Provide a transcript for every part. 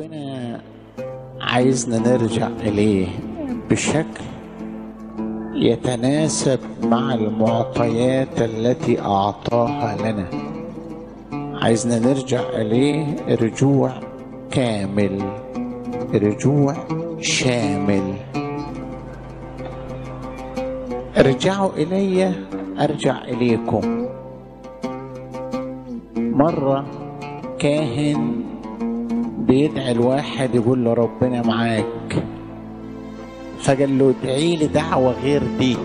ربنا عايزنا نرجع إليه بشكل يتناسب مع المعطيات التي أعطاها لنا. عايزنا نرجع إليه رجوع كامل رجوع شامل. ارجعوا إلي أرجع إليكم. مرة كاهن بيدعي الواحد يقول له ربنا معاك. فقال له ادعي لي دعوة غير دي.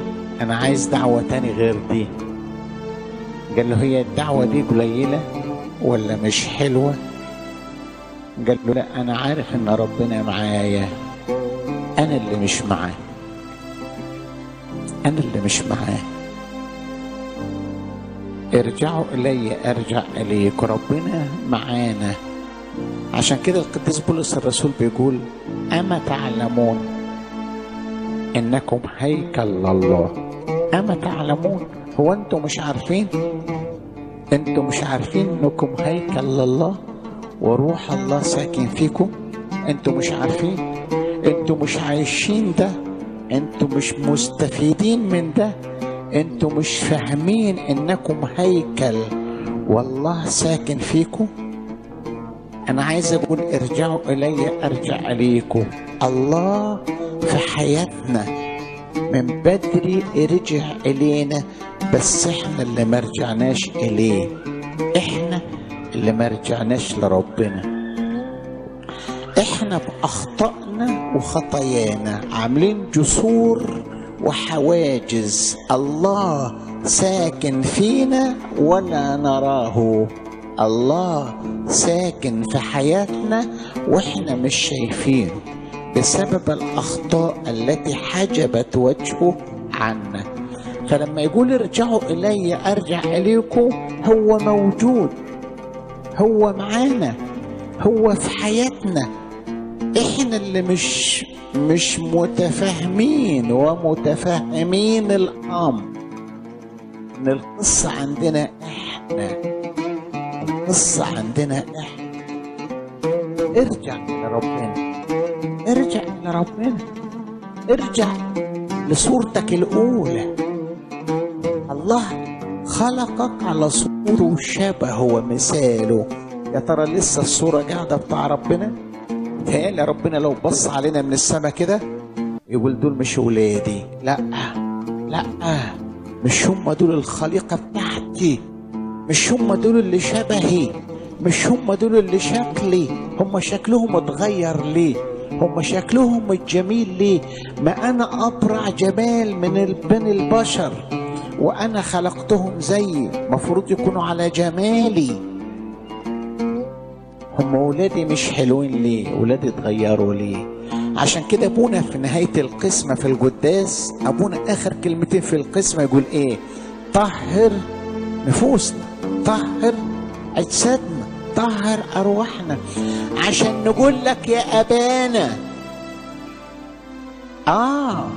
أنا عايز دعوة تاني غير دي. قال له هي الدعوة دي قليلة ولا مش حلوة؟ قال له لا أنا عارف إن ربنا معايا. أنا اللي مش معاه. أنا اللي مش معاه. ارجعوا إلي أرجع إليك. ربنا معانا. عشان كده القديس بولس الرسول بيقول أما تعلمون إنكم هيكل الله أما تعلمون هو أنتم مش عارفين؟ أنتم مش عارفين إنكم هيكل الله وروح الله ساكن فيكم؟ أنتم مش عارفين؟ أنتم مش عايشين ده؟ أنتم مش مستفيدين من ده؟ أنتم مش فاهمين إنكم هيكل والله ساكن فيكم؟ أنا عايز أقول ارجعوا إلي أرجع إليكم. الله في حياتنا من بدري رجع إلينا بس إحنا اللي ما رجعناش إليه. إحنا اللي ما رجعناش لربنا. إحنا بأخطائنا وخطايانا. عاملين جسور وحواجز. الله ساكن فينا ولا نراه. الله ساكن في حياتنا وإحنا مش شايفينه بسبب الأخطاء التي حجبت وجهه عنا. فلما يقول ارجعوا إلي أرجع إليكم هو موجود هو معانا هو في حياتنا. إحنا اللي مش مش متفاهمين ومتفهمين الأمر. ان القصة عندنا إحنا. القصة عندنا. إحنا ارجع لربنا ارجع لربنا ارجع لصورتك الأولى. الله خلقك على صورة وشبهه ومثاله. يا ترى لسه الصورة قاعدة بتاع ربنا؟ تهيألي ربنا لو بص علينا من السما كده يقول دول مش ولادي. لا لا مش هم دول الخليقة بتاعتي. مش هم دول اللي شبهي مش هم دول اللي شكلي. هم شكلهم اتغير ليه؟ هم شكلهم الجميل ليه؟ ما أنا أبرع جمال من بين البشر وأنا خلقتهم زيي. مفروض يكونوا على جمالي. هم ولادي مش حلوين ليه؟ ولادي اتغيروا ليه؟ عشان كده أبونا في نهاية القسمة في القداس أبونا آخر كلمتين في القسمة يقول إيه؟ طهر نفوسنا. طهر اجسادنا طهر أرواحنا. عشان نقول لك يا أبانا آه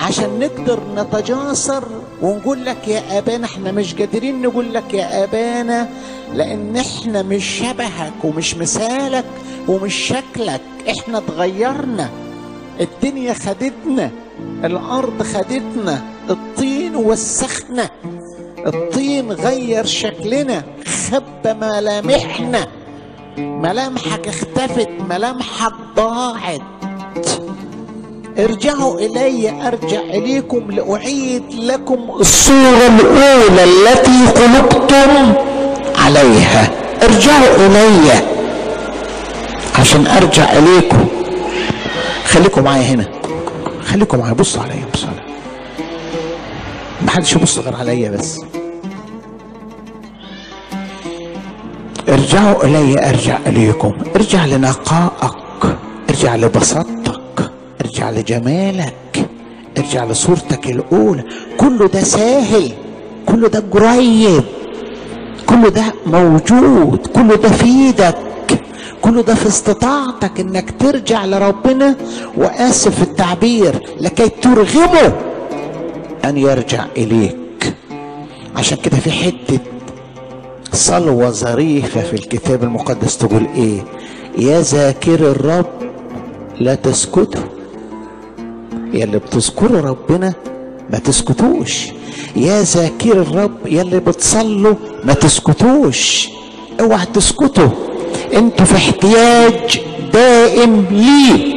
عشان نقدر نتجاسر ونقول لك يا أبانا إحنا مش قادرين نقول لك يا أبانا لأن إحنا مش شبهك ومش مثالك ومش شكلك. إحنا اتغيرنا. الدنيا خدتنا الأرض خدتنا الطين وسخنا. الطين غير شكلنا خبى ملامحنا. ملامحك اختفت ملامحك ضاعت. ارجعوا إلي أرجع إليكم لأعيد لكم الصورة الأولى التي خلقتم عليها. ارجعوا إلي عشان أرجع إليكم. خليكم معايا هنا. خليكم معايا. بصوا عليا بصوا عليا. ما حدش يبص غير عليا بس. ارجعوا إلي أرجع إليكم. ارجع لنقائك. ارجع لبساطتك. ارجع لجمالك. ارجع لصورتك الأولى. كله ده سهل كله ده قريب. كله ده موجود. كله ده في إيدك كله ده في استطاعتك إنك ترجع لربنا وآسف التعبير. لكي ترغمه أن يرجع إليك. عشان كده في حتة صلوه ظريفة في الكتاب المقدس تقول إيه؟ يا ذاكر الرب لا تسكتوا. يا اللي بتذكروا ربنا ما تسكتوش. يا ذاكر الرب يا اللي بتصلوا ما تسكتوش. اوعى تسكتوا. أنتوا في احتياج دائم ليه.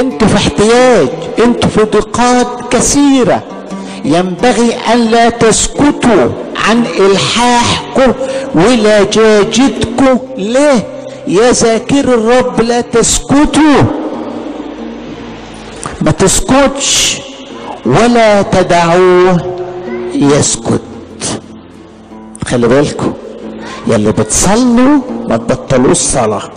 أنتوا في احتياج. أنتوا في ضيقات كثيرة. ينبغي أن لا تسكتوا عن إلحاحكم ولجاجتكم ليه؟ يا ذاكر الرب لا تسكتوا. ما تسكتش ولا تدعوه يسكت. خلي بالكم يا اللي بتصلوا ما تبطلوش صلاة.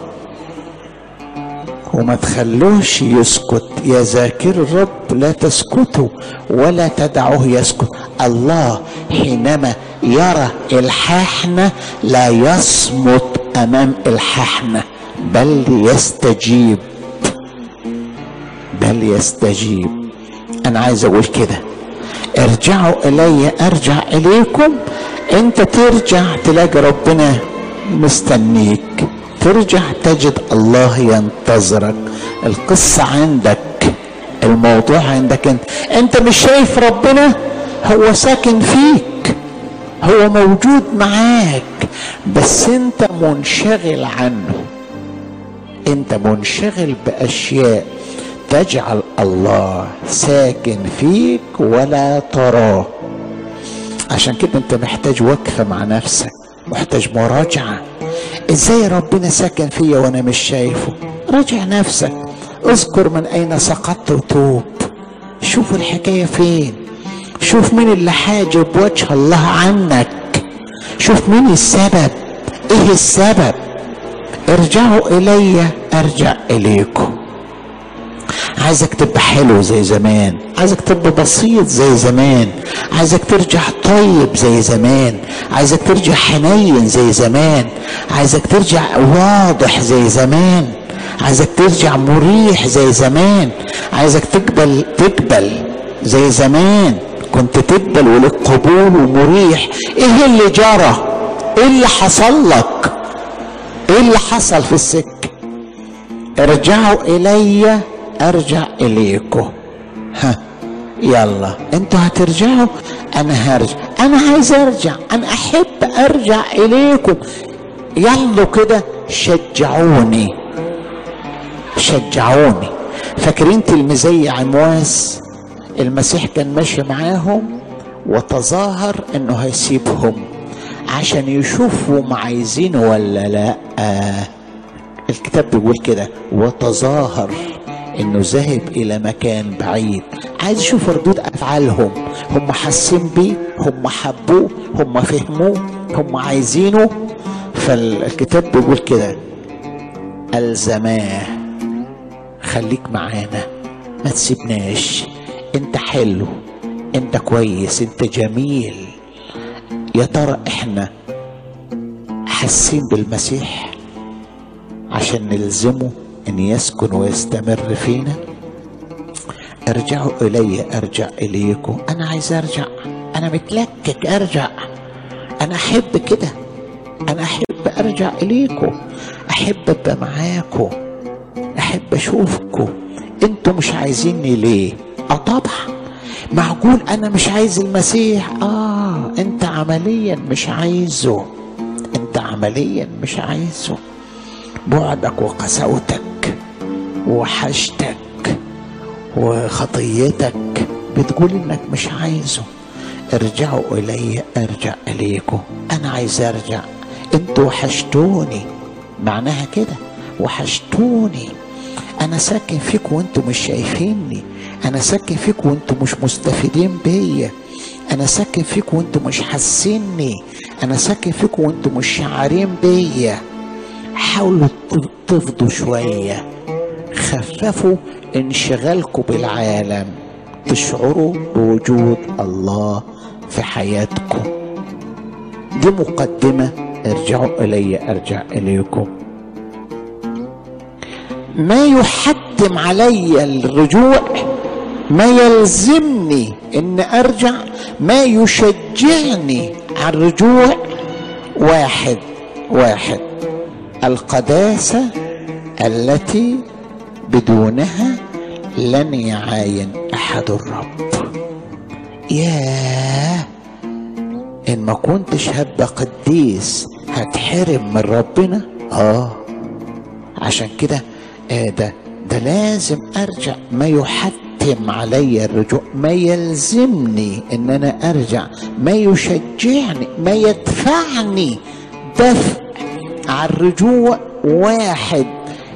وما تخلوش يسكت. يا ذاكر الرب لا تسكتوا ولا تدعوه يسكت. الله حينما يرى الحاحنة لا يصمت أمام الحاحنة بل يستجيب بل يستجيب. أنا عايز أقول كده ارجعوا إلي أرجع إليكم. أنت ترجع تلاقي ربنا مستنيك. ترجع تجد الله ينتظرك. القصة عندك الموضوع عندك انت. انت مش شايف ربنا؟ هو ساكن فيك. هو موجود معاك. بس انت منشغل عنه. انت منشغل بأشياء تجعل الله ساكن فيك ولا تراه. عشان كده انت محتاج وقفة مع نفسك. محتاج مراجعة. إزاي ربنا سكن فيا وأنا مش شايفه؟ راجع نفسك. اذكر من اين سقطت وتوب. شوف الحكاية فين. شوف مين اللي حاجب وجه الله عنك. شوف مين السبب. إيه السبب؟ ارجعوا إلي أرجع إليكم. عايزك تبقى حلو زي زمان. عايزك تبقى بسيط زي زمان. عايزك ترجع طيب زي زمان. عايزك ترجع حنين زي زمان. عايزك ترجع واضح زي زمان. عايزك ترجع مريح زي زمان. عايزك تقبل تقبل زي زمان. كنت تقبل ولك قبول ومريح. إيه اللي جرى؟ إيه اللي حصل لك؟ إيه اللي حصل في السكة؟ ارجعوا إلي أرجع اليكم ها يلا. أنتوا هترجعوا أنا هرجع. أنا عايز أرجع. أنا أحب أرجع اليكم يلا كده شجعوني. شجعوني. فاكرين تلميذي عمواس؟ المسيح كان ماشي معاهم وتظاهر إنه هيسيبهم عشان يشوفهم عايزينه ولا لأ. الكتاب بيقول كده وتظاهر. إنه ذهب إلى مكان بعيد. عايز يشوف ردود أفعالهم. هم حاسين بيه هم حبوه هم فهموه هم عايزينه. فالكتاب بيقول كده ألزماه. خليك معانا ما تسيبناش. أنت حلو أنت كويس أنت جميل. يا ترى إحنا حاسين بالمسيح عشان نلزمه؟ إن يسكن ويستمر فينا. ارجعوا إلي أرجع إليكم. أنا عايز أرجع. أنا متلكك أرجع. أنا أحب كده. أنا أحب أرجع إليكم. أحب أبقى معاكم. أحب أشوفكم. أنتوا مش عايزيني ليه؟ آه طبعا. معقول أنا مش عايز المسيح؟ آه أنت عمليا مش عايزه. أنت عمليا مش عايزه. بعدك وقساوتك وحشتك وخطيتك. بتقول إنك مش عايزه. ارجعوا إلي أرجع إليكم. أنا عايز أرجع. أنتوا وحشتوني. معناها كده. وحشتوني. أنا ساكن فيك وانتوا مش شايفيني. أنا ساكن فيك وانتوا مش مستفيدين بيا. أنا ساكن فيك وانتوا مش حاسيني. أنا ساكن فيك وانتوا مش شعارين بيا. حاولوا تفضوا شوية. خففوا انشغالكم بالعالم. تشعروا بوجود الله في حياتكم. دي مقدمة. ارجعوا إلي أرجع إليكم. ما يحتم علي الرجوع. ما يلزمني إن أرجع. ما يشجعني على الرجوع. واحد واحد. القداسة التي بدونها لن يعاين أحد الرب. ياه! إن ما كنتش هبقى قديس هتحرم من ربنا؟ آه! عشان كده آه ده ده لازم أرجع. ما يحتم علي الرجوع. ما يلزمني إن أنا أرجع. ما يشجعني. ما يدفعني دفع على الرجوع واحد.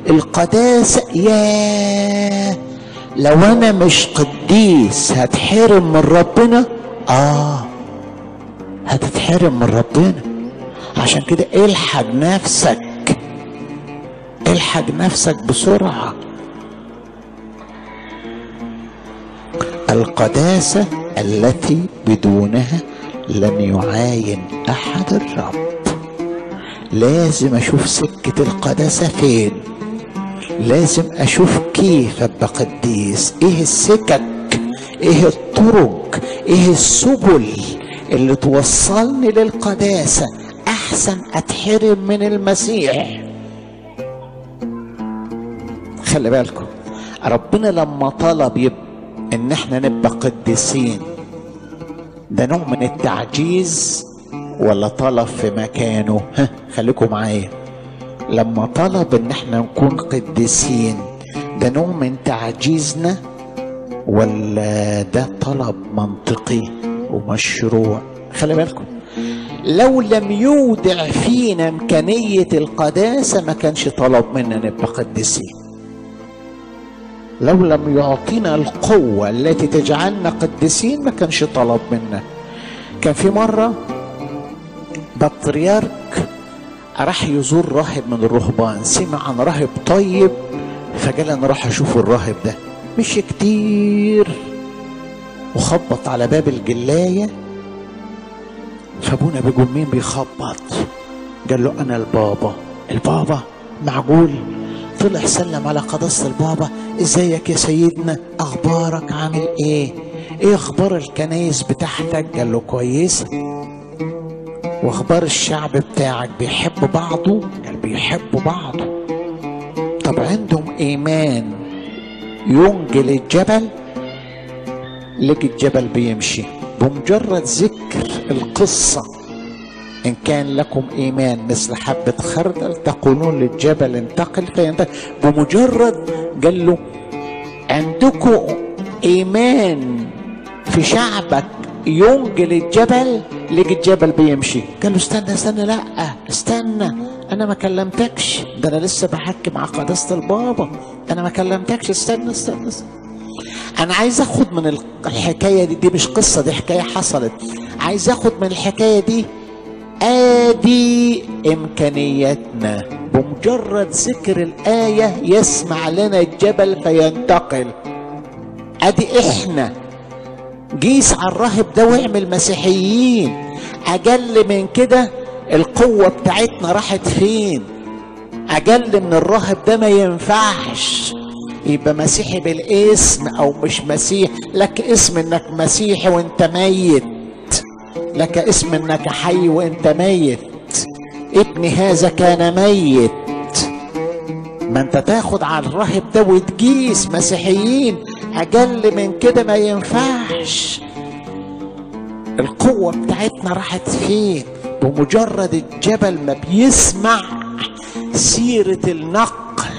القداسة ياه! لو أنا مش قديس هتحرم من ربنا؟ آه هتتحرم من ربنا. عشان كده الحق نفسك الحق نفسك بسرعة. القداسة التي بدونها لن يعاين أحد الرب. لازم أشوف سكة القداسة فين؟ لازم أشوف كيف أبقى قديس إيه السكك؟ إيه الطرق؟ إيه السبل اللي توصلني للقداسة؟ أحسن أتحرم من المسيح. خلي بالكم ربنا لما طلب. إن إحنا نبقى قديسين ده نوع من التعجيز ولا طلب في مكانه. ها خليكم معايا. لما طلب إن إحنا نكون قديسين ده نوع من تعجيزنا ولا ده طلب منطقي ومشروع؟ خلي بالكم. لو لم يودع فينا إمكانية القداسة ما كانش طلب منا نبقى قديسين. لو لم يعطينا القوة التي تجعلنا قديسين ما كانش طلب منا. كان في مرة بطريرك راح يزور راهب من الرهبان. سمع عن راهب طيب فقال أنا راح أشوف الراهب ده. مش كتير وخبط على باب الجلاية فأبونا بيقول مين بيخبط؟ قال له أنا البابا. البابا معقول؟ طلع سلم على قداسة البابا. إزيك يا سيدنا؟ أخبارك عامل إيه؟ إيه أخبار الكنايس بتاعتك؟ قال له كويسة واخبار الشعب بتاعك بيحبوا بعضه قال بيحبوا بعضه. طب عندهم إيمان ينجل الجبل لك الجبل بيمشي. بمجرد ذكر القصة إن كان لكم إيمان مثل حبة خردل تقولون للجبل انتقل فينتقل بمجرد قال له عندكم إيمان في شعبك ينجل الجبل لقي الجبل بيمشي. قال له استنى استنى لا استنى أنا ما كلمتكش. ده أنا لسه بحكي مع قداسة البابا. أنا ما كلمتكش. استنى استنى, استنى. أنا عايز آخد من الحكاية دي دي مش قصة دي حكاية حصلت. عايز آخد من الحكاية دي آدي امكانياتنا بمجرد ذكر الآية يسمع لنا الجبل فينتقل. أدي إحنا قيس على الراهب ده وإعمل مسيحيين. أقل من كده القوة بتاعتنا راحت فين؟ أقل من الراهب ده ما ينفعش يبقى مسيحي بالاسم أو مش مسيح. لك اسم إنك مسيحي وإنت ميت. لك اسم إنك حي وإنت ميت. ابن هذا كان ميت. ما أنت تاخد على الراهب ده وتقيس مسيحيين. أقل من كده ما ينفعش. القوة بتاعتنا راحت فين؟ بمجرد الجبل ما بيسمع سيرة النقل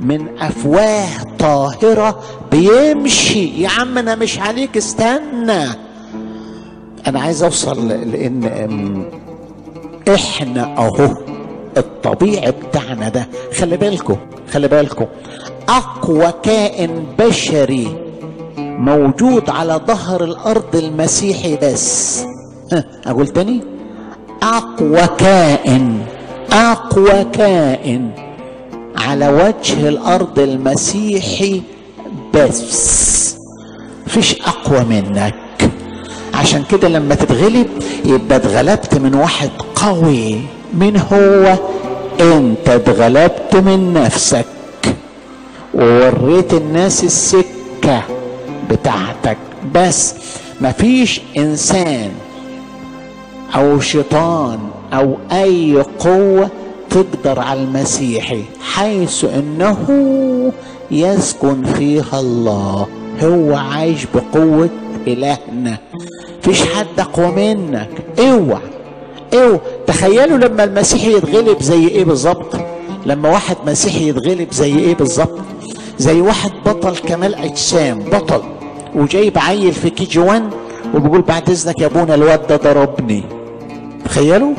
من أفواه طاهرة بيمشي. يا عم أنا مش عليك استنى. أنا عايز أوصل لإن إحنا أهو الطبيعي بتاعنا ده. خلي بالكم خلي بالكم. أقوى كائن بشري موجود على ظهر الأرض المسيحي بس. أقول تاني. أقوى كائن أقوى كائن على وجه الأرض المسيحي بس. فيش أقوى منك. عشان كده لما تتغلب يبقى اتغلبت من واحد قوي من هو؟ انت اتغلبت من نفسك. ووريت الناس السكة بتاعتك. بس مفيش إنسان أو شيطان أو أي قوة تقدر على المسيحي حيث إنه يسكن فيها الله. هو عايش بقوة إلهنا. فيش حد أقوى منك. اوعى اوعى تخيلوا لما المسيحي يتغلب زي إيه بالظبط؟ لما واحد مسيحي يتغلب زي إيه بالظبط؟ زي واحد بطل كمال أجسام بطل. وجايب عيل في كي جي 1 وبيقول بعد إذنك يا أبونا الواد ده ضربني. تخيلوا؟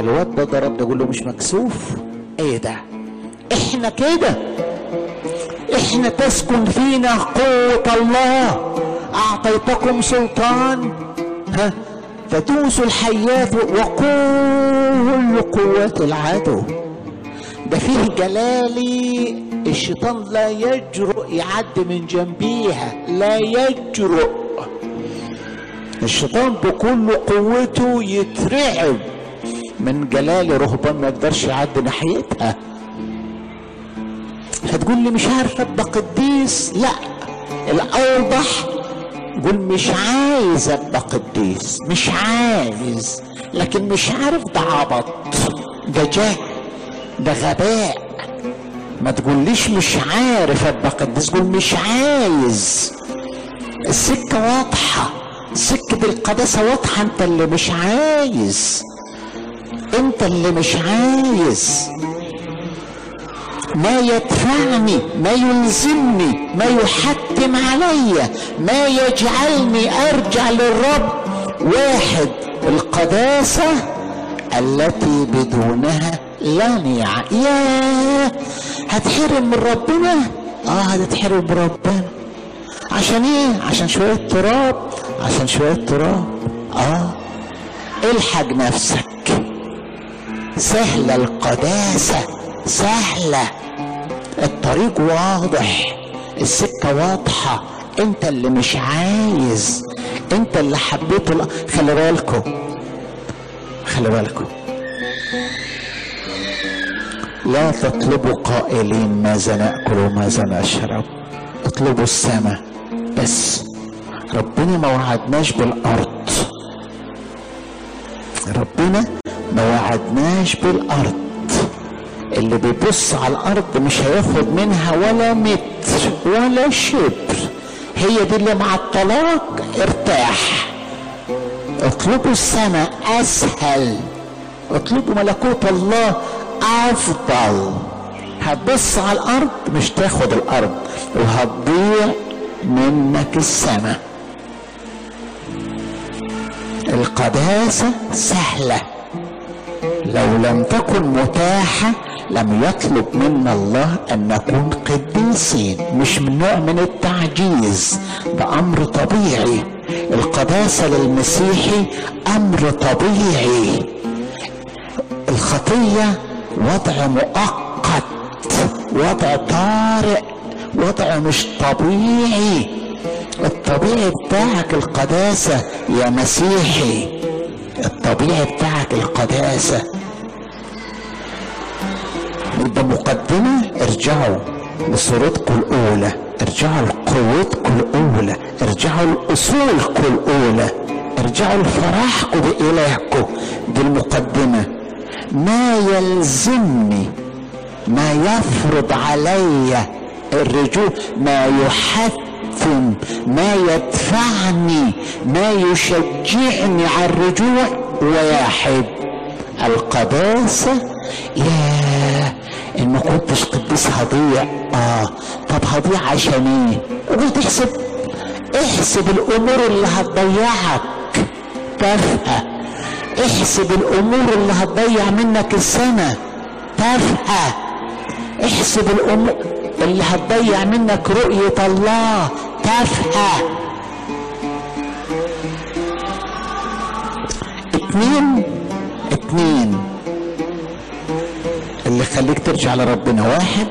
الواد ده ضربني يقول له مش مكسوف؟ إيه ده؟ إحنا كده. إحنا تسكن فينا قوة الله. أعطيتكم سلطان. ها؟ فتوسوا الحيات وكل قوات العدو. ده فيه جلالي الشيطان لا يجرؤ يعدي من جنبيها لا يجرؤ. الشيطان بكل قوته يترعب من جلال رهبان ما يقدرش يعدي ناحيتها. هتقول لي مش عارف أبقى قديس؟ لا الأوضح قول مش عايز أبقى قديس مش عايز لكن مش عارف ده عبط ده جهل ده غباء. ما تقوليش مش عارف ابقى قديس قول مش عايز. السكة واضحة سكة القداسة واضحة. أنت اللي مش عايز أنت اللي مش عايز. ما يدفعني ما يلزمني ما يحتم علي ما يجعلني أرجع للرب واحد. القداسة التي بدونها لن يع... يا هتحرم من ربنا؟ آه هتتحرم من ربنا. عشان إيه؟ عشان شوية تراب عشان شوية تراب. آه الحق نفسك. سهلة القداسة سهلة. الطريق واضح السكة واضحة. أنت اللي مش عايز أنت اللي حبيت ال... خلي بالكم خلي بالكم. لا تطلبوا قائلين ماذا ناكل وماذا نشرب اطلبوا السماء بس. ربنا ما وعدناش بالأرض. ربنا ما وعدناش بالأرض. اللي بيبص على الأرض مش هياخد منها ولا متر ولا شبر. هي دي اللي مع الطلاق ارتاح. اطلبوا السماء أسهل. اطلبوا ملكوت الله أفضل. هتبص على الأرض مش تاخد الأرض. وهتضيع منك السماء القداسة سهلة. لو لم تكن متاحة لم يطلب منا الله أن نكون قديسين. مش من نوع من التعجيز. ده أمر طبيعي. القداسة للمسيحي أمر طبيعي. الخطية وضع مؤقت وضع طارئ وضع مش طبيعي. الطبيعي بتاعك القداسة يا مسيحي. الطبيعي بتاعك القداسة. يبقى مقدمة ارجعوا لصورتكم الأولى ارجعوا لقوتكم الأولى ارجعوا لأصولكم الأولى ارجعوا لفرحكم بإلهكم. دي المقدمة. ما يلزمني ما يفرض علي الرجوع ما يحتم ما يدفعني ما يشجعني على الرجوع. واحد القداسة. يا إن ما كنتش قديس هضيع. آه طب هضيع عشان إيه؟ قلت احسب احسب الأمور اللي هتضيعك. تافهة. احسب الأمور اللي هتضيع منك السنة. تافهه احسب الأمور اللي هتضيع منك رؤية الله. تافهه اتنين. اتنين. اللي يخليك ترجع لربنا. واحد.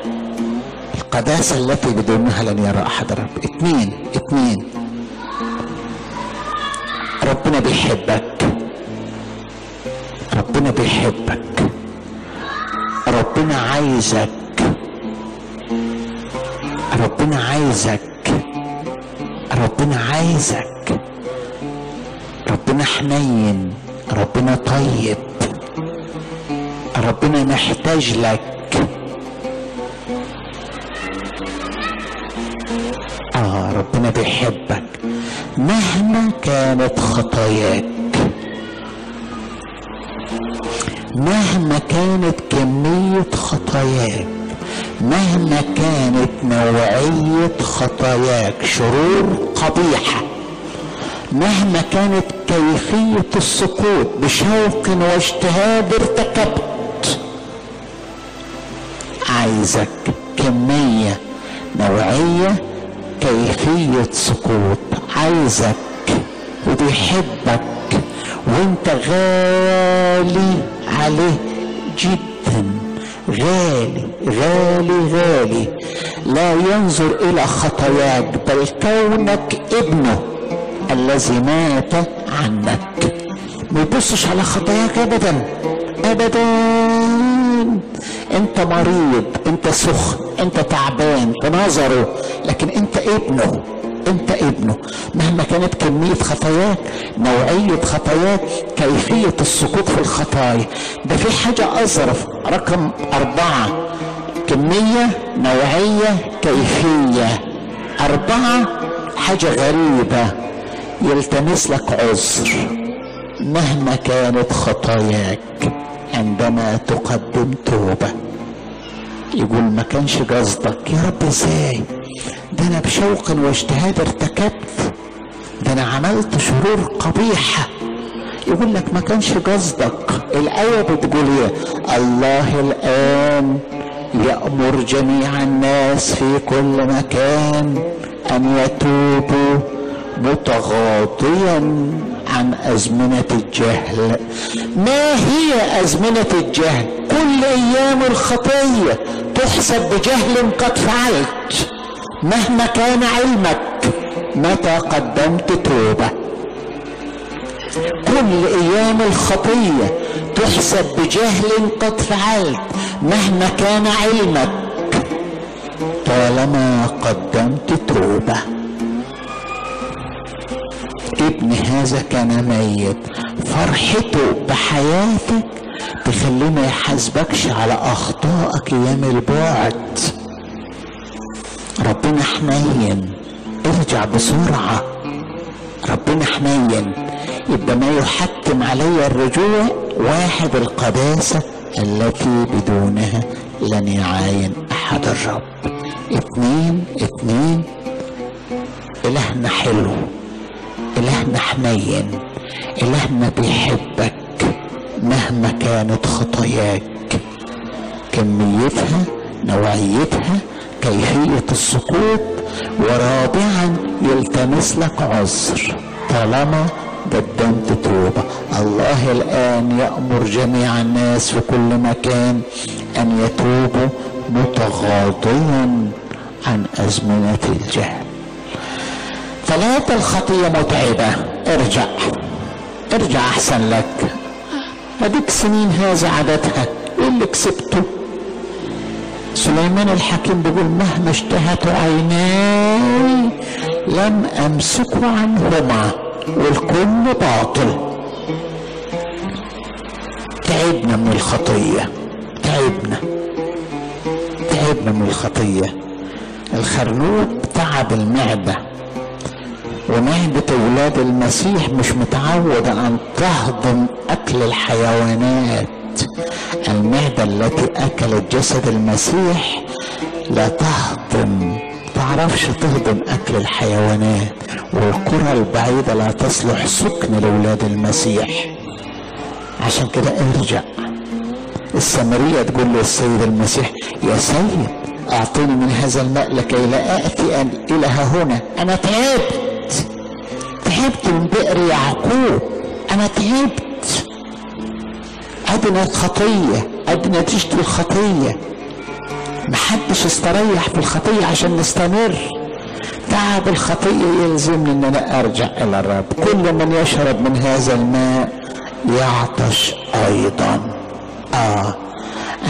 القداسة التي بدونها لن يرى أحد رب. اتنين. اتنين. ربنا بيحبك. ربنا بيحبك. ربنا عايزك. ربنا عايزك. ربنا عايزك. ربنا حنين. ربنا طيب. ربنا محتاج لك. آه ربنا بيحبك. مهما كانت خطاياك. مهما كانت كمية خطاياك مهما كانت نوعية خطاياك شرور قبيحة مهما كانت كيفية السقوط بشوق واجتهاد ارتكبت عايزك كمية نوعية كيفية سقوط عايزك وبيحبك وانت غالي عليه جدا. غالي غالي غالي. لا ينظر إلى خطاياك بل كونك ابنه الذي مات عنك. ما يبصش على خطاياك ابدا ابدا. أنت مريض أنت سخن أنت تعبان في نظره لكن أنت ابنه. انت ابنه. مهما كانت كمية خطاياك نوعية خطاياك كيفية السقوط في الخطايا. ده في حاجة أظرف رقم أربعة. كمية نوعية كيفية. أربعة حاجة غريبة. يلتمس لك عذر. مهما كانت خطاياك عندما تقدم توبة. يقول ما كانش قصدك. يا رب إزاي؟ ده أنا بشوق واجتهاد ارتكبت ده أنا عملت شرور قبيحة. يقول لك ما كانش قصدك. الآية بتقول إيه؟ الله الآن يأمر جميع الناس في كل مكان أن يتوبوا متغاضيا عن أزمنة الجهل. ما هي أزمنة الجهل؟ كل أيام الخطية تحسب بجهل قد فعلت. مهما كان علمك متى قدمت توبة؟ كل أيام الخطية تحسب بجهل قد فعلت مهما كان علمك طالما قدمت توبة. ابن هذا كان ميت فرحته بحياتك تخليه ما يحاسبكش على اخطائك أيام البعد. ربنا حنين ارجع بسرعة. ربنا حنين يبقى ما يحتم علي الرجوع واحد القداسة التي بدونها لن يعاين أحد الرب. اتنين اتنين إلهنا حلو. إلهنا حنين. إلهنا بيحبك مهما كانت خطاياك. كميتها نوعيتها كيفية السقوط ورابعا يلتمس لك عذر. طالما قدمت توبة. الله الآن يأمر جميع الناس في كل مكان أن يتوبوا متغاضيا عن أزمنة الجهل. ثلاثة الخطية متعبة. ارجع. ارجع أحسن لك. اديك سنين هذا إيه اللي كسبته سليمان الحكيم بيقول مهما اشتهت عيناي لم أمسك عنهما والكل باطل. تعبنا من الخطية تعبنا تعبنا من الخطية. الخرنوب تعب المعدة ومعدة أولاد المسيح مش متعودة أن تهضم أكل الحيوانات. المعدة التي أكلت جسد المسيح لا تهضم. تعرفش تهضم أكل الحيوانات. والقرى البعيدة لا تصلح سكن لأولاد المسيح. عشان كده ارجع. السامرية تقول للسيد المسيح يا سيد أعطيني من هذا الماء لكي لا آتي إلى هنا. أنا تعبت. تعبت من بئر يعقوب. أنا تعبت. ادنى الخطية ادنى نتيجة الخطية. محدش استريح في الخطية عشان نستمر. تعب الخطية يلزمني إن أنا أرجع إلى الرب. كل من يشرب من هذا الماء يعطش أيضا. آه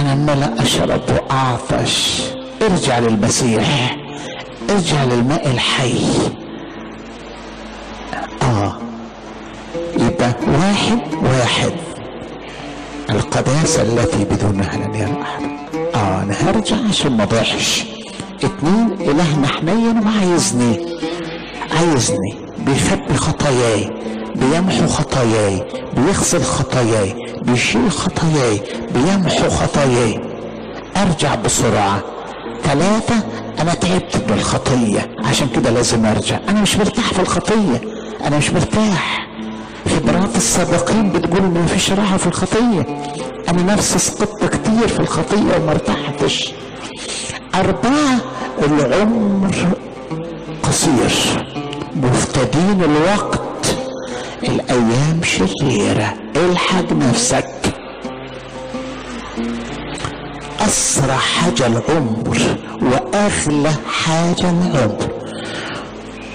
أنا عمال أشرب وأعطش. ارجع للمسيح. ارجع للماء الحي. آه يبقى واحد واحد. القداسة التي بدونها لن يرى أحد آه أنا هرجع عشان ما ضيعش اتنين إلهنا حنين وعايزني عايزني. بيخبي خطاياي بيمحو خطاياي بيغسل خطاياي بيشيل خطاياي بيمحو خطاياي. أرجع بسرعة. ثلاثة أنا تعبت من الخطية عشان كده لازم أرجع. أنا مش مرتاح في الخطية. أنا مش مرتاح. خبرات السابقين بتقول ان مفيش راحة في الخطية. أنا نفسي سقطت كتير في الخطية وما ارتحتش. أربعة العمر قصير. مفتدين الوقت. الأيام شريرة. الحق نفسك. أسرع حاجة العمر وأغلى حاجة العمر.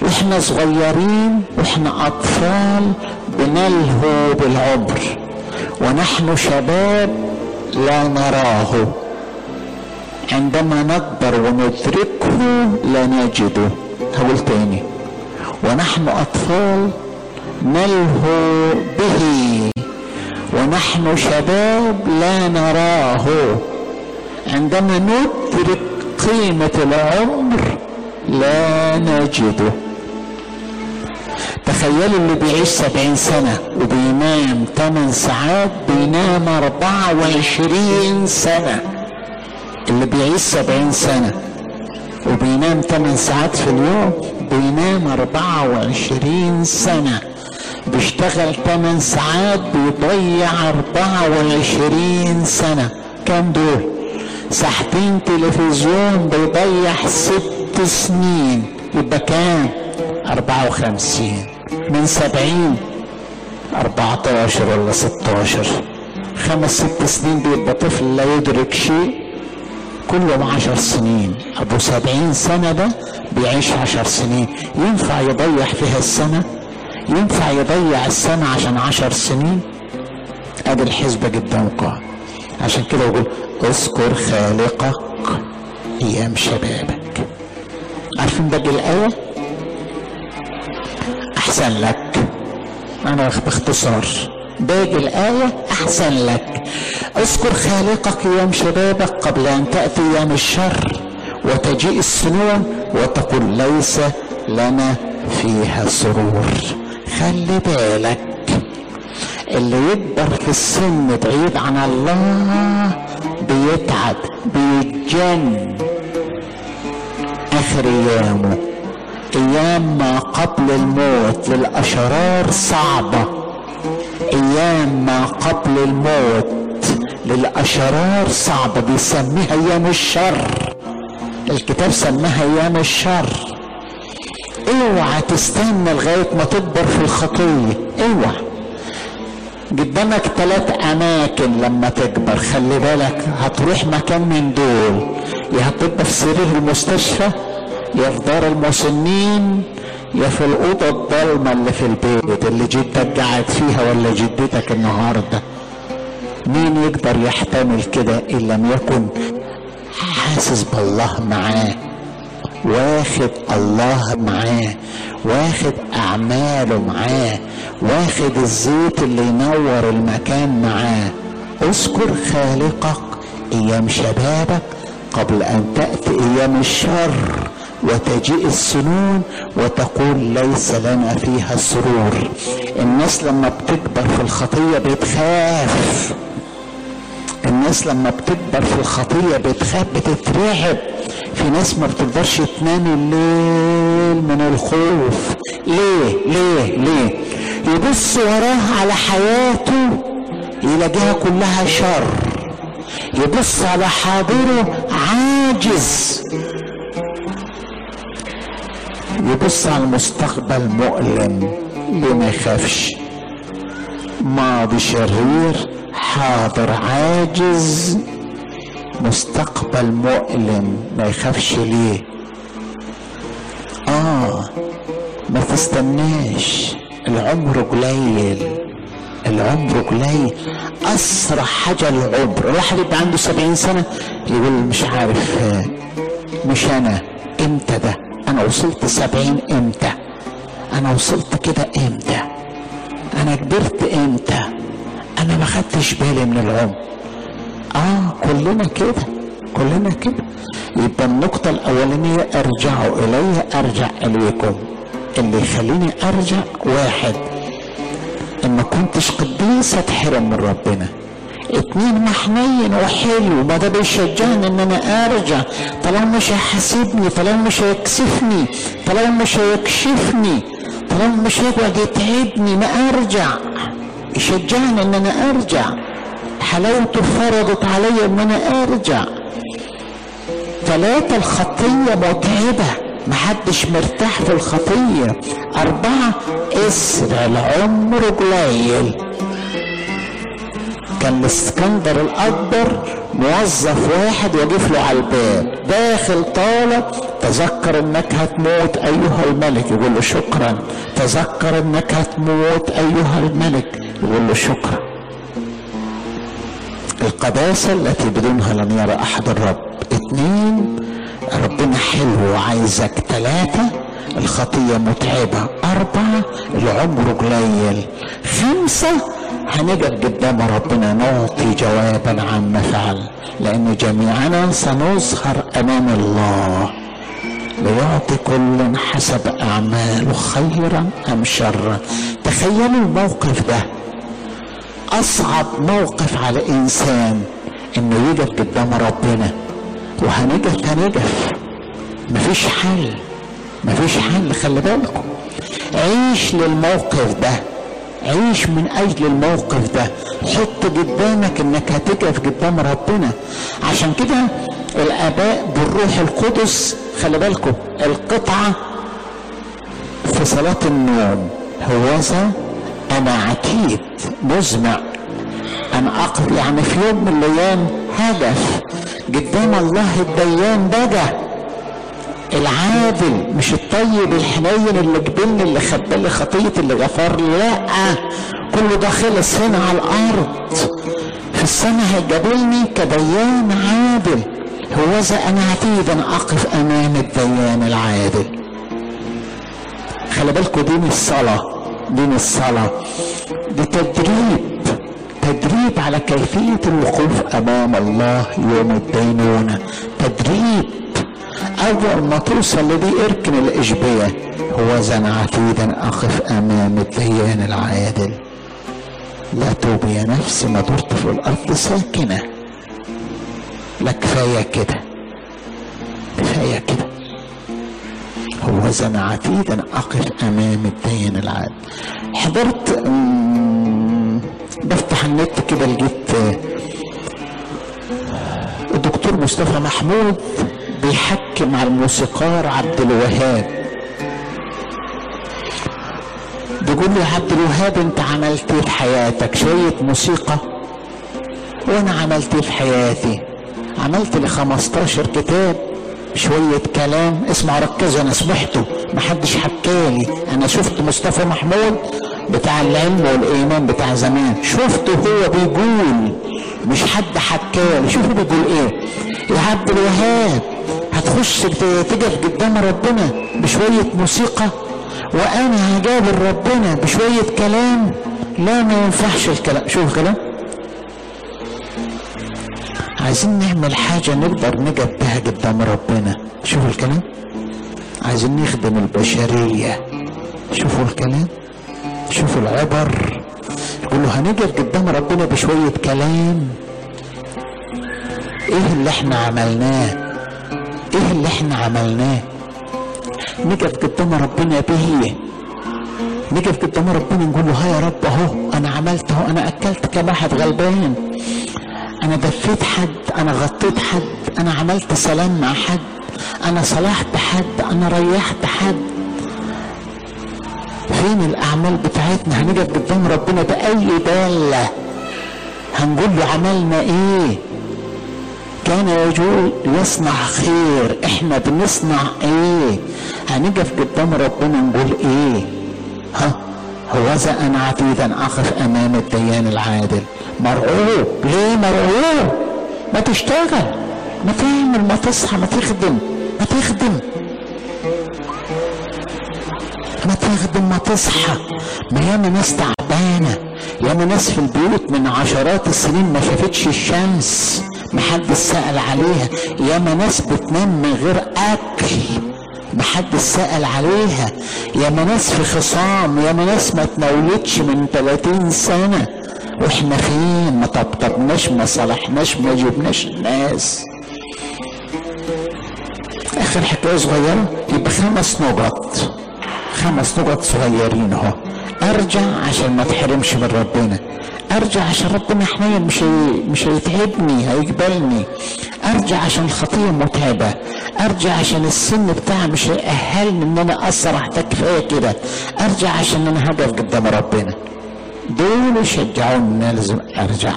وإحنا صغيرين وإحنا أطفال بنلهو بالعمر ونحن شباب لا نراه. عندما نكبر وندركه لا نجده. هقول تاني ونحن أطفال نلهو به ونحن شباب لا نراه. عندما ندرك قيمة العمر لا نجده. تخيلوا اللي بيعيش سبعين سنة وبينام ثمان ساعات بينام أربعة وعشرين سنة. اللي بيعيش سبعين سنة وبينام ثمان ساعات في اليوم بينام أربعة وعشرين سنة. بيشتغل ثمان ساعات بيضيع أربعة وعشرين سنة. كم دول؟ ساعتين تلفزيون بيضيع ست سنين. يبقى كام؟ أربعة وخمسين. من سبعين أربعة عشر ولا ستاشر. خمس ست سنين بيبقى طفل لا يدرك شيء. كلهم عشر سنين. أبو سبعين سنة ده بيعيش عشر سنين. ينفع يضيع فيها السنة؟ ينفع يضيع السنة عشان عشر سنين؟ أدي الحسبة قدامكم عشان كده بقول اذكر خالقك أيام شبابك. عارفين باقي الآية؟ أحسن لك. أنا باختصار. باقي الآية أحسن لك. اذكر خالقك أيام شبابك قبل أن تأتي أيام الشر وتجيء السنون وتقول ليس لنا فيها سرور. خلي بالك. اللي يكبر في السن بعيد عن الله بيتعب بيتجن آخر ايامه أيام ما قبل الموت للأشرار صعبة. أيام ما قبل الموت للأشرار صعبة. بيسميها أيام الشر. الكتاب سماها أيام الشر. اوعى تستنى لغاية ما تكبر في الخطية. اوعى. قدامك ثلاث أماكن لما تكبر. خلي بالك هتروح مكان من دول. يا هتبقى في سرير المستشفى يا في دار المسنين يا في الأوضة الضلمة اللي في البيت اللي جدك قاعد فيها ولا جدتك النهارده. مين يقدر يحتمل كده إن لم يكن حاسس بالله معاه؟ واخد الله معاه واخد أعماله معاه واخد الزيت اللي ينور المكان معاه. اذكر خالقك أيام شبابك قبل أن تأتي أيام الشر. وتجيء السنون وتقول ليس لنا فيها سرور. الناس لما بتكبر في الخطية بتخاف. الناس لما بتكبر في الخطية بتخاف بتترعب. في ناس ما بتقدرش تنام الليل من الخوف. ليه؟ ليه؟ ليه؟ يبص وراه على حياته يلاقيها كلها شر. يبص على حاضره عاجز. يبص على المستقبل مؤلم ليه ما يخافش. ماضي شرير حاضر عاجز مستقبل مؤلم ما يخافش ليه. آه ما تستناش. العمر قليل العمر قليل. أسرع حاجة العمر. الواحد يبقى عنده سبعين سنة يقول مش عارف مش أنا إمتى ده؟ أنا وصلت سبعين إمتى؟ أنا وصلت كده إمتى؟ أنا كبرت إمتى؟ أنا ما خدتش بالي من العمر. آه كلنا كده كلنا كده. يبقى النقطة الأولانية أرجعوا إلي أرجع إليكم. اللي يخليني أرجع واحد إن ما كنتش قديس أتحرم من ربنا. اتنين محنين وحلو ما ده بيشجعني إن أنا أرجع. طالما مش هيحاسبني طالما مش هيكسفني طالما مش هيكشفني طالما مش هيقعد يتعبني ما أرجع. يشجعني إن أنا أرجع. حلاوته فرضت عليا إن أنا أرجع. ثلاثة الخطية متعبة محدش مرتاح في الخطية. أربعة اسرع العمر قليل. كان الإسكندر الأكبر موظف واحد يقف له على الباب. داخل طالب تذكر إنك هتموت أيها الملك. يقول له شكرا. تذكر إنك هتموت أيها الملك. يقول له شكرا. القداسة التي بدونها لن يرى أحد الرب. اثنين ربنا حلو وعايزك. ثلاثة الخطية متعبة. أربعة العمر قليل. خمسة هنقف قدام ربنا نعطي جوابا عما فعل لأن جميعنا سنظهر أمام الله. ليعطي كل حسب أعماله خيرا أم شرا. تخيلوا الموقف ده. أصعب موقف على إنسان إنه يقف قدام ربنا. وهنقف هنقف مفيش حل. مفيش حل خلي بالكم. عيش للموقف ده. عيش من أجل الموقف ده. حط قدامك إنك هتقف قدام ربنا. عشان كده الآباء بالروح القدس خلي بالكم القطعة في صلاة النوم. هوذا أنا عتيد مزمع. أنا أقف يعني في يوم من الأيام هدف. قدام الله الديان بقى. العادل مش الطيب الحنين اللي قبلني اللي خبى لي خطيه اللي غفر لي لا. كله ده خلص هنا على الأرض. في السماء هيقابلني كديان عادل. هوذا أنا عتيد ان أقف أمام الديان العادل. خلي بالكم دين الصلاة دين الصلاة. دي تدريب تدريب على كيفية الوقوف أمام الله يوم الدينونة. تدريب. أول ما توصل لدي إركن الإشبية هو زن عتيدا أقف أمام الديان العادل. لا توب يا نفسي ما درت في الأرض ساكنة. لا كفاية كده. كفاية كده. هو زن عتيدا أقف أمام الديان العادل. حضرت بفتح النت كده لقيت الدكتور مصطفى محمود بيحكي مع الموسيقار عبد الوهاب. بيقول له عبد الوهاب انت عملت إيه في حياتك؟ شوية موسيقى. وأنا عملت إيه في حياتي؟ عملت لي 15 كتاب شوية كلام. اسمع ركزوا أنا سمعته. محدش حكالي. أنا شفت مصطفى محمود بتاع العلم والإيمان بتاع زمان. شفته هو بيقول مش حد حكالي. شوفوا بيقول إيه. يا عبد الوهاب هتخش تقف قدام ربنا بشوية موسيقى وأنا هجابر ربنا بشوية كلام لا ما ينفعش الكلام. شوف الكلام. عايزين نعمل حاجة نقدر نقف بها قدام ربنا. شوفوا الكلام. عايزين نخدم البشرية. شوفوا الكلام. شوفوا العبر. يقولوا هنقف قدام ربنا بشوية كلام. إيه اللي إحنا عملناه؟ إيه اللي إحنا عملناه؟ نقف قدام ربنا به نقف قدام ربنا نقول له ها يا رب أهو أنا عملت أهو أنا أكلت كم واحد غلبان. أنا دفيت حد أنا غطيت حد أنا عملت سلام مع حد أنا صلحت حد أنا ريحت حد. فين الأعمال بتاعتنا؟ هنقف قدام ربنا بأي دالة. هنقول له عملنا إيه؟ كان يجول يصنع خير إحنا بنصنع إيه؟ هنقف قدام ربنا نقول إيه؟ ها هوذا أنا عتيدا اقف أمام الديان العادل. مرعوب. ليه مرعوب؟ ما تشتغل. ما تعمل ما تصحى ما تخدم ما تخدم. ما تخدم ما تصحى. ما ياما ناس تعبانة ياما ناس في البيوت من عشرات السنين ما شافتش الشمس. محدش سأل عليها ياما ناس بتنام من غير أكل. محدش سأل عليها. ياما ناس في خصام ياما ناس ما تنولتش من 30 سنة. وإحنا فين؟ ما طبطبناش ما صلحناش ما جبناش الناس آخر حكاية صغيرة يبقى خمس نقط. خمس نقط صغيرين أهو. أرجع عشان ما اتحرمش من ربنا. أرجع عشان ربنا حنين مش. مش هيتعبني هيقبلني. أرجع عشان الخطية متعبة. أرجع عشان السن بتاعي مش هيأهلني إن أنا أسرح ده كفاية كده. أرجع عشان أنا هقف قدام ربنا. دول يشجعوني ان أنا لازم أرجع.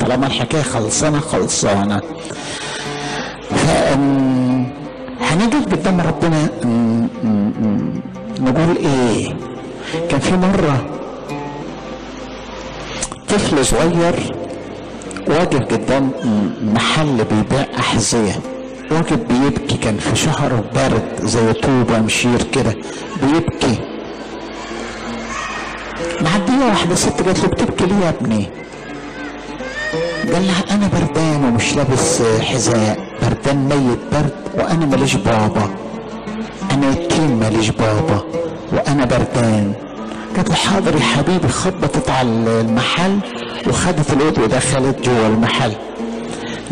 طالما الحكاية خلصانة خلصانة. ف هنيجي قدام ربنا. نقول إيه؟ كان في مرة طفل صغير واقف قدام محل بيبيع أحذية. واقف بيبكي كان في شهر برد زي طوبة مشير كده بيبكي. معدية واحدة ست قالت له بتبكي ليه يا ابني؟ قال لها أنا بردان ومش لابس حذاء بردان ميت برد وأنا ماليش بابا. أنا يتيم ماليش بابا وأنا بردان. قالت له حاضر يا حبيبي خبطت على المحل وخدت الواد ودخلت جوه المحل.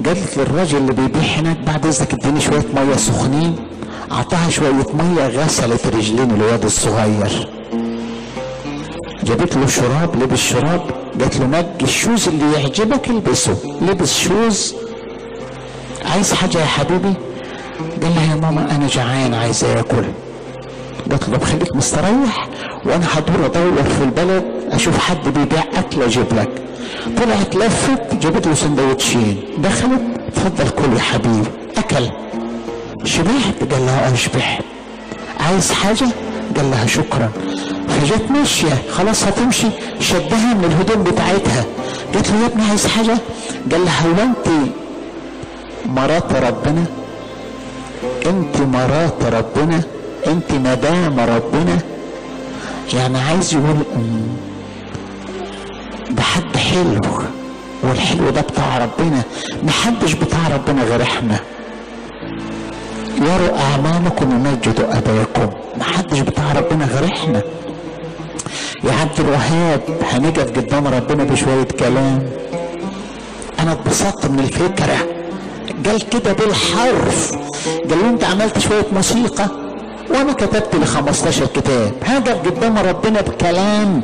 قالت للراجل اللي بيبيع هناك بعد إذنك اديني شوية مية سخنين أعطاها شوية مية غسلت رجلين الواد الصغير. جابت له شراب لبس شراب قالت له نقي ال shoes اللي يعجبك البسه لبس shoes. عايز حاجة يا حبيبي؟ قال لها يا ماما أنا جعان عايز آكل. له خليك مستريح وأنا هدور أدور في البلد أشوف حد بيبيع أكل أجيب لك. طلعت لفت جابت له سندوتشين. دخلت اتفضل كل يا حبيبي أكل. شبعت قال لها آه شبعت عايز حاجة؟ قال لها شكرا. فجت ماشية خلاص هتمشي. شدها من الهدوم بتاعتها. قالت له يا ابني عايز حاجة؟ قال لها هو أنت مرات ربنا؟ أنت مرات ربنا؟ انت مدام ربنا يعني عايز يقول ده حد حلو والحلو ده بتاع ربنا محدش بتاع ربنا غير إحنا. يروا اعمالكم ومجدوا أباكم محدش بتاع ربنا غير إحنا. يا عبد الوهاب هنقف قدام ربنا بشوية كلام. أنا اتبسطت من الفكرة. قال كده بالحرف. قال له أنت عملت شوية موسيقى. وأنا كتبت لي 15 كتاب. هقف قدام ربنا بكلام.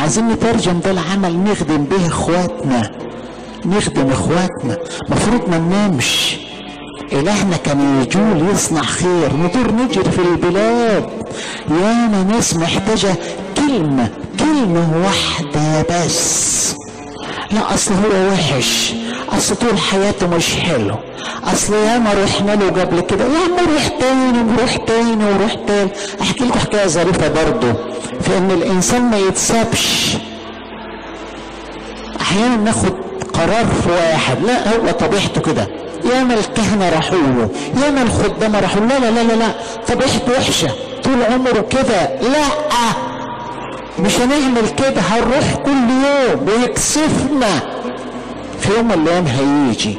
عايزين نترجم ده العمل نخدم به إخواتنا. نخدم إخواتنا. مفروض ما ننامش. إلهنا كان يجول يصنع خير. ندور نجري في البلاد. ياما ناس محتاجة كلمة. كلمة واحدة بس. لا أصل هو وحش. أصل طول حياته مش حلو. أصل ياما رحنا له قبل كده. ياما روح تاني وروح تاني وروح تاني. أحكي لكم حكاية ظريفة برضو. في إن الإنسان ما يتسابش. أحيانا ناخد قرار في واحد. لا هو طبيعته كده. ياما الكهنة راحوا له ياما الخدامة راحوا. لا لا لا لا. طبيعته وحشة. طول عمره كده. لا. مش هنعمل كده. هنروح كل يوم. ويكسفنا. في يوم من الأيام هيجي.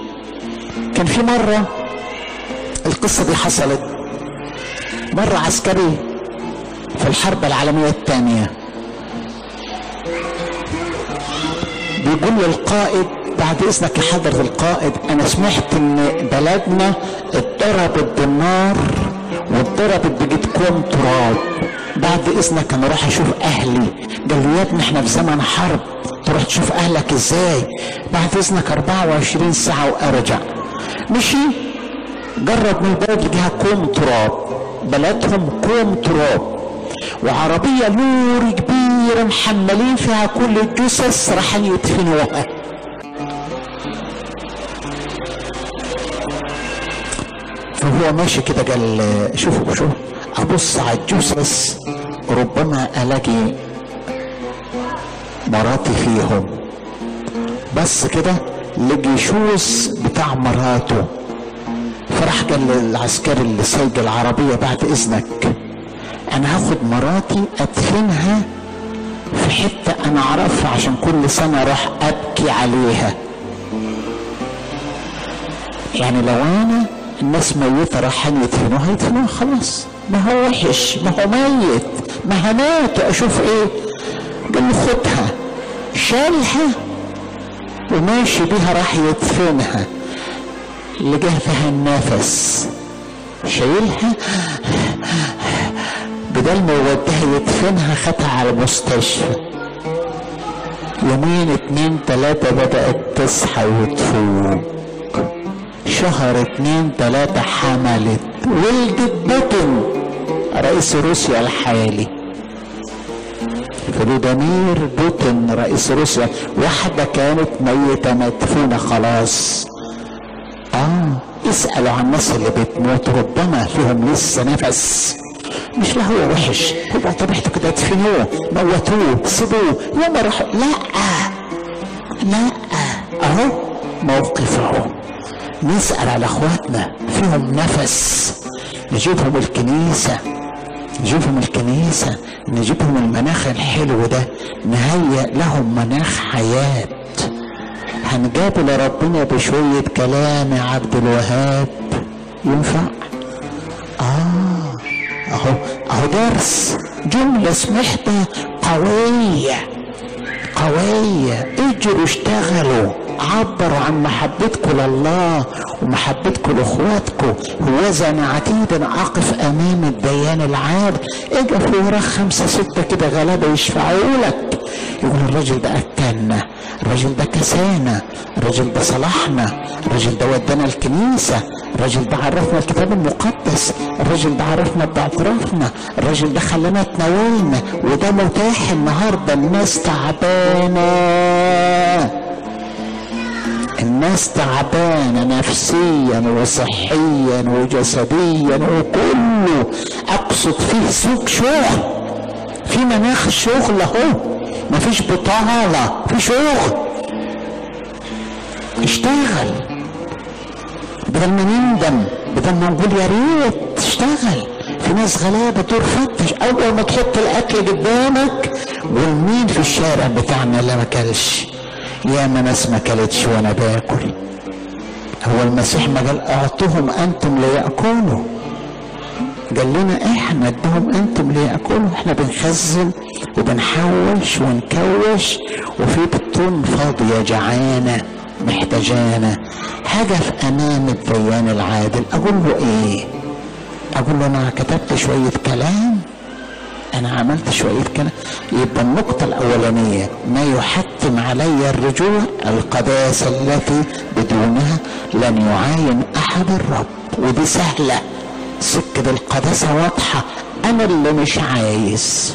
كان في مرة القصة دي حصلت. مرة عسكري في الحرب العالمية الثانية. بيقول للقائد بعد إذنك يا حضرة القائد أنا سمعت إن بلدنا اتضربت بالنار واتضربت بقت كوم تراب. بعد إذنك أنا أروح أشوف أهلي. قال له يا ابني إحنا في زمن حرب. تروح تشوف أهلك إزاي؟ بعد إذنك 24 ساعة وأرجع. مشي قرب من البلد لقيها كوم تراب. بلدهم كوم تراب. وعربية لوري كبيرة محملين فيها كل الجثث راح يدفنوها فهو ماشي كده قال شوفوا شوف أبص على الجثث ربما ألاقي مراتي فيهم. بس كده لقي شوز بتاع مراته. فراح قال للعسكري اللي سايق العربية بعد إذنك. أنا هاخد مراتي أدفنها في حتة أنا أعرفها عشان كل سنة أروح أبكي عليها. يعني لو أنا الناس ميتة رايحين يدفنوها يدفنوها خلاص. ما هو وحش ما هو ميت ما همات أشوف إيه؟ قال له خدها شالها وماشي بيها راح يدفنها لقى فيها النفس. شايلها بدل ما يوديها يدفنها خدها على المستشفى. يومين اتنين تلاتة بدأت تصحى وتفوق. شهر اتنين تلاتة حملت ولدت بوتين رئيس روسيا الحالي. فلودمير بوتين رئيس روسيا واحدة كانت ميتة مدفونة خلاص. آه اسألوا عن الناس اللي بتموت ربما فيهم لسه نفس. مش لا هو وحش هو طبيعته كده ادفنوه موتوه سيبوه يوم راح لا. لا. أهو موقف اهو نسأل على أخواتنا فيهم نفس. نجيبهم الكنيسة. نجيبهم الكنيسة نجيبهم المناخ الحلو ده نهيئ لهم مناخ حياة. هنقابل ربنا بشوية كلام يا عبد الوهاب. ينفع؟ آه أهو أهو درس جملة سمحتها قوية قوية. اجروا اشتغلوا. عبروا عن محبتكم لله ومحبتكم لإخواتكم. هوذا أنا عتيدا اقف أمام الديان العادل اجأ وراك خمسة ستة كده غلابة يشفعوا لك. يقول الراجل ده اكلنا الراجل ده كسانا الراجل ده صلحنا الراجل ده ودانا الكنيسة. الراجل ده عرفنا الكتاب المقدس. الراجل ده عرفنا باعترافنا. الراجل ده خلانا تناولنا. وده متاح النهاردة. الناس تعبانة. الناس تعبانة نفسيا وصحيا وجسديا وكله أقصد فيه سوق شغل. في مناخ شغل أهو. مفيش بطالة في شغل. اشتغل. بدل ما نندم بدل ما نقول يا ريت تشتغل. في ناس غلابة دور فتش أول ما تحط الأكل قدامك والمين في الشارع بتاعنا اللي ما كلش يا ما ناس ما كلتش وأنا باكل؟ هو المسيح ما قال أعطوهم أنتم ليأكلوا. قال لنا إحنا ادهم أنتم ليأكلوا. إحنا بنخزن وبنحوش ونكوش وفي بطون فاضية جعانة محتاجانا. حاجة في أمام الديان العادل. أقول له إيه؟ أقول له أنا كتبت شوية كلام أنا عملت شوية كلام يبقى النقطة الأولانية ما يحتم علي الرجوع القداسة التي بدونها لن يعاين أحد الرب. ودي سهلة. سكة القداسة واضحة. أنا اللي مش عايز.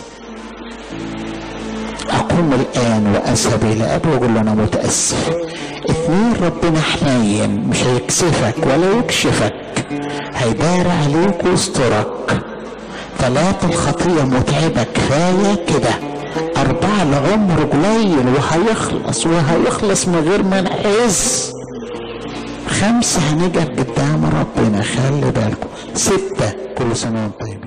أقوم الآن وأذهب إلى أبي وأقول له أنا متأسف. اثنين ربنا حنين مش هيكسفك ولا يكشفك. هيدار عليك ويسترك ثلاثة الخطية متعبة كفاية كده. أربعة العمر قليل وهيخلص وهيخلص من غير ما نحس خمسة هنقف قدام ربنا خلي بالكم. ستة كل سنة وانت